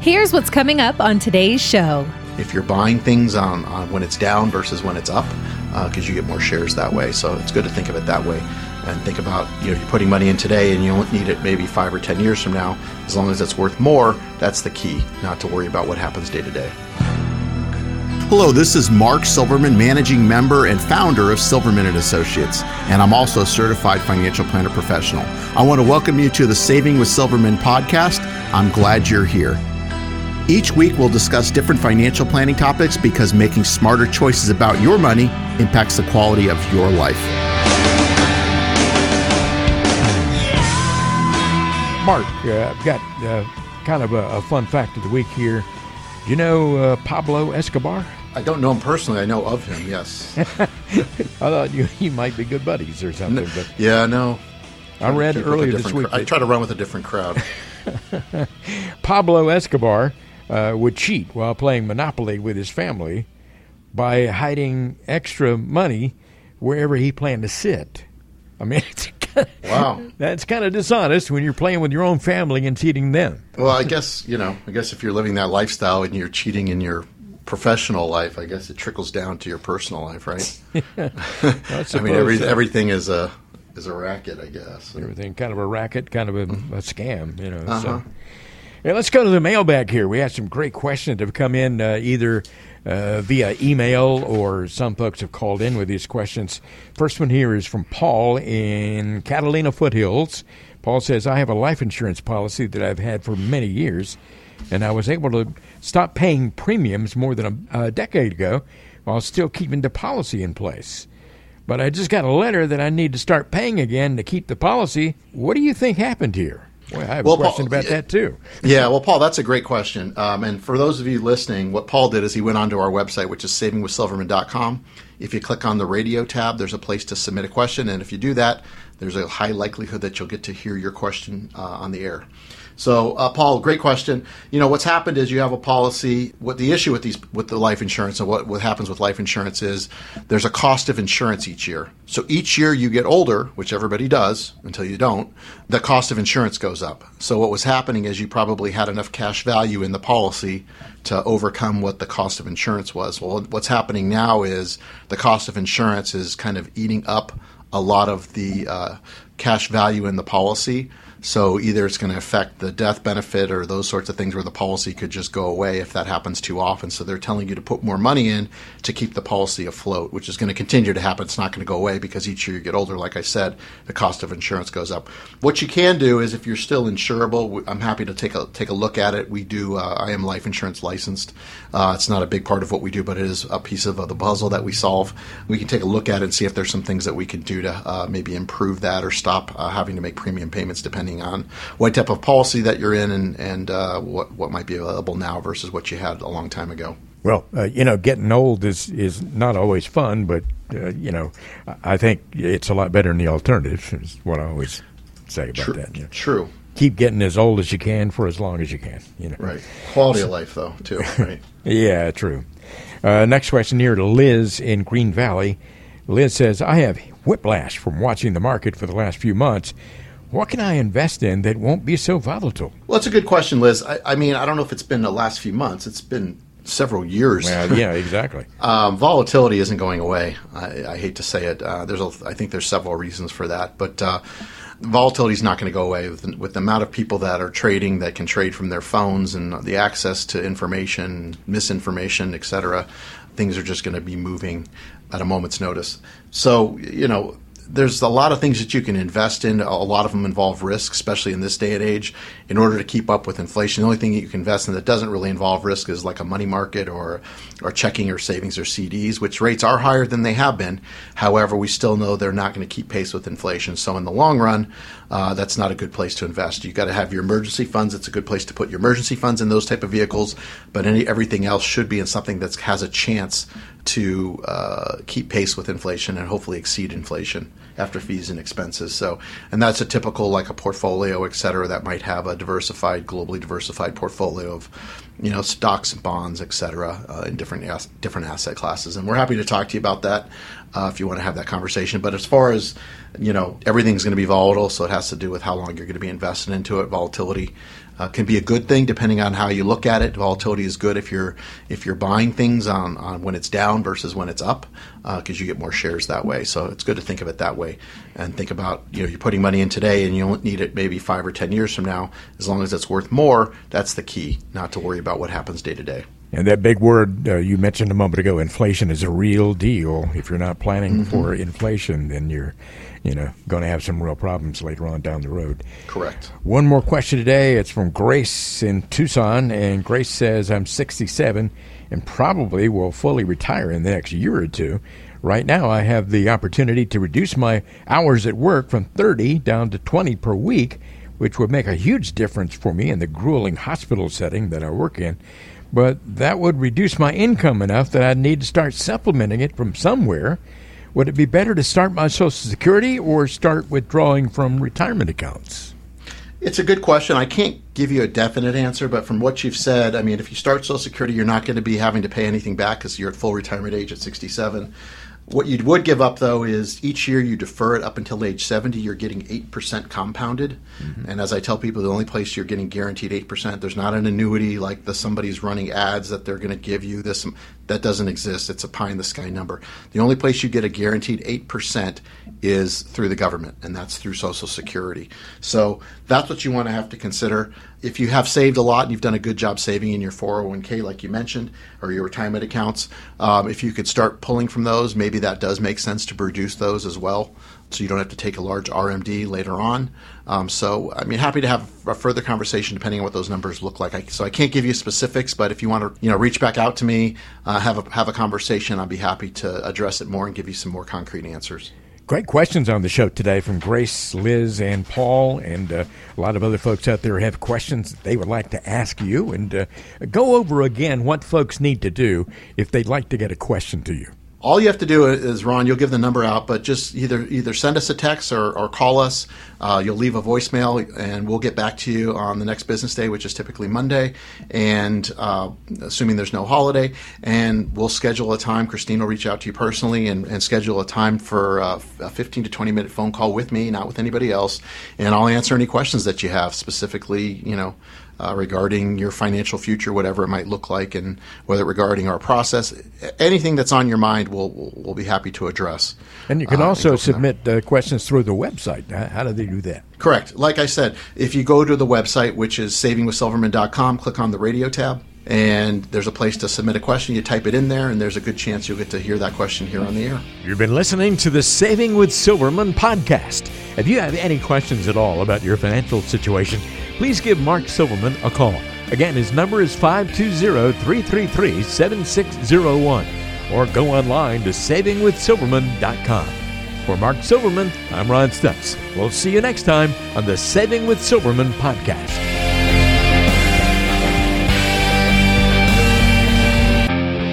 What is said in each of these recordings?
Here's what's coming up on today's show. If you're buying things on, on when it's down versus when it's up, because uh, you get more shares that way. So it's good to think of it that way and think about you know you're putting money in today and you won't need it maybe five or ten years from now. As long as it's worth more, that's the key. Not to worry about what happens day to day. Hello, this is Mark Silverman, managing member and founder of Silverman and Associates, and I'm also a certified financial planner professional. I want to welcome you to the Saving with Silverman podcast. I'm glad you're here. Each week, we'll discuss different financial planning topics because making smarter choices about your money impacts the quality of your life. Mark, uh, I've got uh, kind of a, a, fun fact of the week here. Do you know uh, Pablo Escobar? I don't know him personally. I know of him. Yes. I thought you, you might be good buddies or something. But yeah, no. I read earlier this week. I try to run with a different crowd. Pablo Escobar uh, would cheat while playing Monopoly with his family by hiding extra money wherever he planned to sit. I mean, wow, that's kind of dishonest when you're playing with your own family and cheating them. Well, I guess you know. I guess if you're living that lifestyle and you're cheating in your professional life, I guess it trickles down to your personal life, right? I mean, every, everything is a is a racket, I guess. Everything kind of a racket, kind of a, a scam, you know. Uh-huh. So. Let's go to the mailbag here. We had some great questions that have come in uh, either uh, via email or some folks have called in with these questions. First one here is from Paul in Catalina Foothills. Paul says, I have a life insurance policy that I've had for many years and I was able to stop paying premiums more than a, a decade ago while still keeping the policy in place. But I just got a letter that I need to start paying again to keep the policy. What do you think happened here? Well, I have well, a question Paul, about that too. yeah, well, Paul, that's a great question. Um, and for those of you listening, what Paul did is he went onto our website, which is savingwithsilverman.com. If you click on the radio tab, there's a place to submit a question. And if you do that, there's a high likelihood that you'll get to hear your question uh, on the air. So, uh, Paul, great question. You know, what's happened is you have a policy. What the issue with these with the life insurance and what, what happens with life insurance is there's a cost of insurance each year. So each year you get older, which everybody does until you don't, the cost of insurance goes up. So what was happening is you probably had enough cash value in the policy to overcome what the cost of insurance was. Well, what's happening now is the cost of insurance is kind of eating up a lot of the uh, cash value in the policy. So either it's going to affect the death benefit or those sorts of things where the policy could just go away if that happens too often. So they're telling you to put more money in to keep the policy afloat, which is going to continue to happen. It's not going to go away because each year you get older, like I said, the cost of insurance goes up. What you can do is if you're still insurable, I'm happy to take a take a look at it. We do. Uh, I am life insurance licensed. Uh, it's not a big part of what we do, but it is a piece of uh, the puzzle that we solve. We can take a look at it and see if there's some things that we can do to uh, maybe improve that or stop uh, having to make premium payments depending depending on what type of policy that you're in and, and uh, what, what might be available now versus what you had a long time ago. Well, uh, you know, getting old is, is not always fun, but, uh, you know, I think it's a lot better than the alternative, is what I always say about true, that. You know. True. Keep getting as old as you can for as long as you can. You know. Right. Quality so, of life, though, too. Right. yeah, true. Uh, next question here to Liz in Green Valley. Liz says, I have whiplash from watching the market for the last few months what can I invest in that won't be so volatile? Well, that's a good question, Liz. I, I mean, I don't know if it's been the last few months. It's been several years. Well, yeah, exactly. um, volatility isn't going away. I, I hate to say it. Uh, there's, a, I think there's several reasons for that, but uh, volatility is not going to go away with, with, the amount of people that are trading that can trade from their phones and the access to information, misinformation, etc. Things are just going to be moving at a moment's notice. So, you know, there's a lot of things that you can invest in. A lot of them involve risk, especially in this day and age. In order to keep up with inflation, the only thing that you can invest in that doesn't really involve risk is like a money market or or checking or savings or CDs, which rates are higher than they have been. However, we still know they're not going to keep pace with inflation. So in the long run, uh, that's not a good place to invest. You got to have your emergency funds. It's a good place to put your emergency funds in those type of vehicles, but any everything else should be in something that has a chance to uh, keep pace with inflation and hopefully exceed inflation after fees and expenses. So, and that's a typical like a portfolio, et cetera, that might have a diversified, globally diversified portfolio of, you know, stocks and bonds, et cetera, uh, in different as- different asset classes. And we're happy to talk to you about that uh, if you want to have that conversation. But as far as you know, everything's going to be volatile, so it has to do with how long you're going to be invested into it. Volatility uh, can be a good thing depending on how you look at it. Volatility is good if you're if you're buying things on, on when it's down versus when it's up, because uh, you get more shares that way. So it's good to think of it that way, and think about you know you're putting money in today and you don't need it maybe five or ten years from now. As long as it's worth more, that's the key. Not to worry about what happens day to day. And that big word uh, you mentioned a moment ago, inflation, is a real deal. If you're not planning mm-hmm. for inflation, then you're, you know, going to have some real problems later on down the road. Correct. One more question today. It's from Grace in Tucson, and Grace says, "I'm 67 and probably will fully retire in the next year or two. Right now, I have the opportunity to reduce my hours at work from 30 down to 20 per week." Which would make a huge difference for me in the grueling hospital setting that I work in but that would reduce my income enough that I'd need to start supplementing it from somewhere. Would it be better to start my Social Security or start withdrawing from retirement accounts? It's a good question. I can't give you a definite answer, but from what you've said, I mean, if you start Social Security, you're not going to be having to pay anything back because you're at full retirement age at 67. What you would give up though is each year you defer it up until age 70, you're getting 8% compounded. Mm-hmm. And as I tell people, the only place you're getting guaranteed 8%, there's not an annuity like the somebody's running ads that they're going to give you this that doesn't exist. It's a pie in the sky number. The only place you get a guaranteed 8% is through the government, and that's through Social Security. So that's what you want to have to consider. If you have saved a lot and you've done a good job saving in your 401k, like you mentioned, or your retirement accounts, um, if you could start pulling from those, maybe that does make sense to reduce those as well so you don't have to take a large RMD later on. Um, so, I mean, happy to have a further conversation depending on what those numbers look like. I, so, I can't give you specifics, but if you want to, you know, reach back out to me, uh, have a have a conversation, I'd be happy to address it more and give you some more concrete answers. Great questions on the show today from Grace, Liz, and Paul, and uh, a lot of other folks out there have questions they would like to ask you. And uh, go over again what folks need to do if they'd like to get a question to you all you have to do is Ron. You'll give the number out, but just either either send us a text or, or call us. Uh, you'll leave a voicemail, and we'll get back to you on the next business day, which is typically Monday, and uh, assuming there's no holiday. And we'll schedule a time. Christine will reach out to you personally and, and schedule a time for uh, a 15 to 20 minute phone call with me, not with anybody else, and I'll answer any questions that you have specifically. You know uh, regarding your financial future, whatever it might look like, and whether regarding our process, anything that's on your mind, we'll we'll be happy to address. And you can uh, also submit uh, questions through the website. How do they do that? Correct. Like I said, if you go to the website, which is savingwithsilverman.com, click on the radio tab and there's a place to submit a question. You type it in there, and there's a good chance you'll get to hear that question here on the air. You've been listening to the Saving with Silverman podcast. If you have any questions at all about your financial situation, please give Mark Silverman a call. Again, his number is 520 333 7601 or go online to savingwithsilverman.com. For Mark Silverman, I'm Ron Stutz. We'll see you next time on the Saving with Silverman podcast.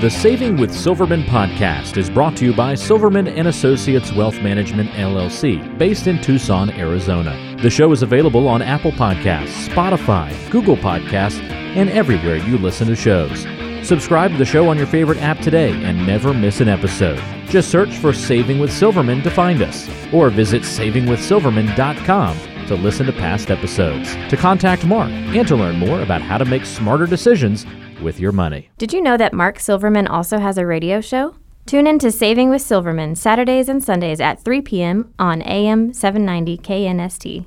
The Saving with Silverman podcast is brought to you by Silverman and Associates Wealth Management LLC, based in Tucson, Arizona. The show is available on Apple Podcasts, Spotify, Google Podcasts, and everywhere you listen to shows. Subscribe to the show on your favorite app today and never miss an episode. Just search for Saving with Silverman to find us, or visit savingwithsilverman.com to listen to past episodes, to contact Mark, and to learn more about how to make smarter decisions with your money. Did you know that Mark Silverman also has a radio show? Tune in to Saving with Silverman Saturdays and Sundays at 3 p.m. on AM 790 KNST.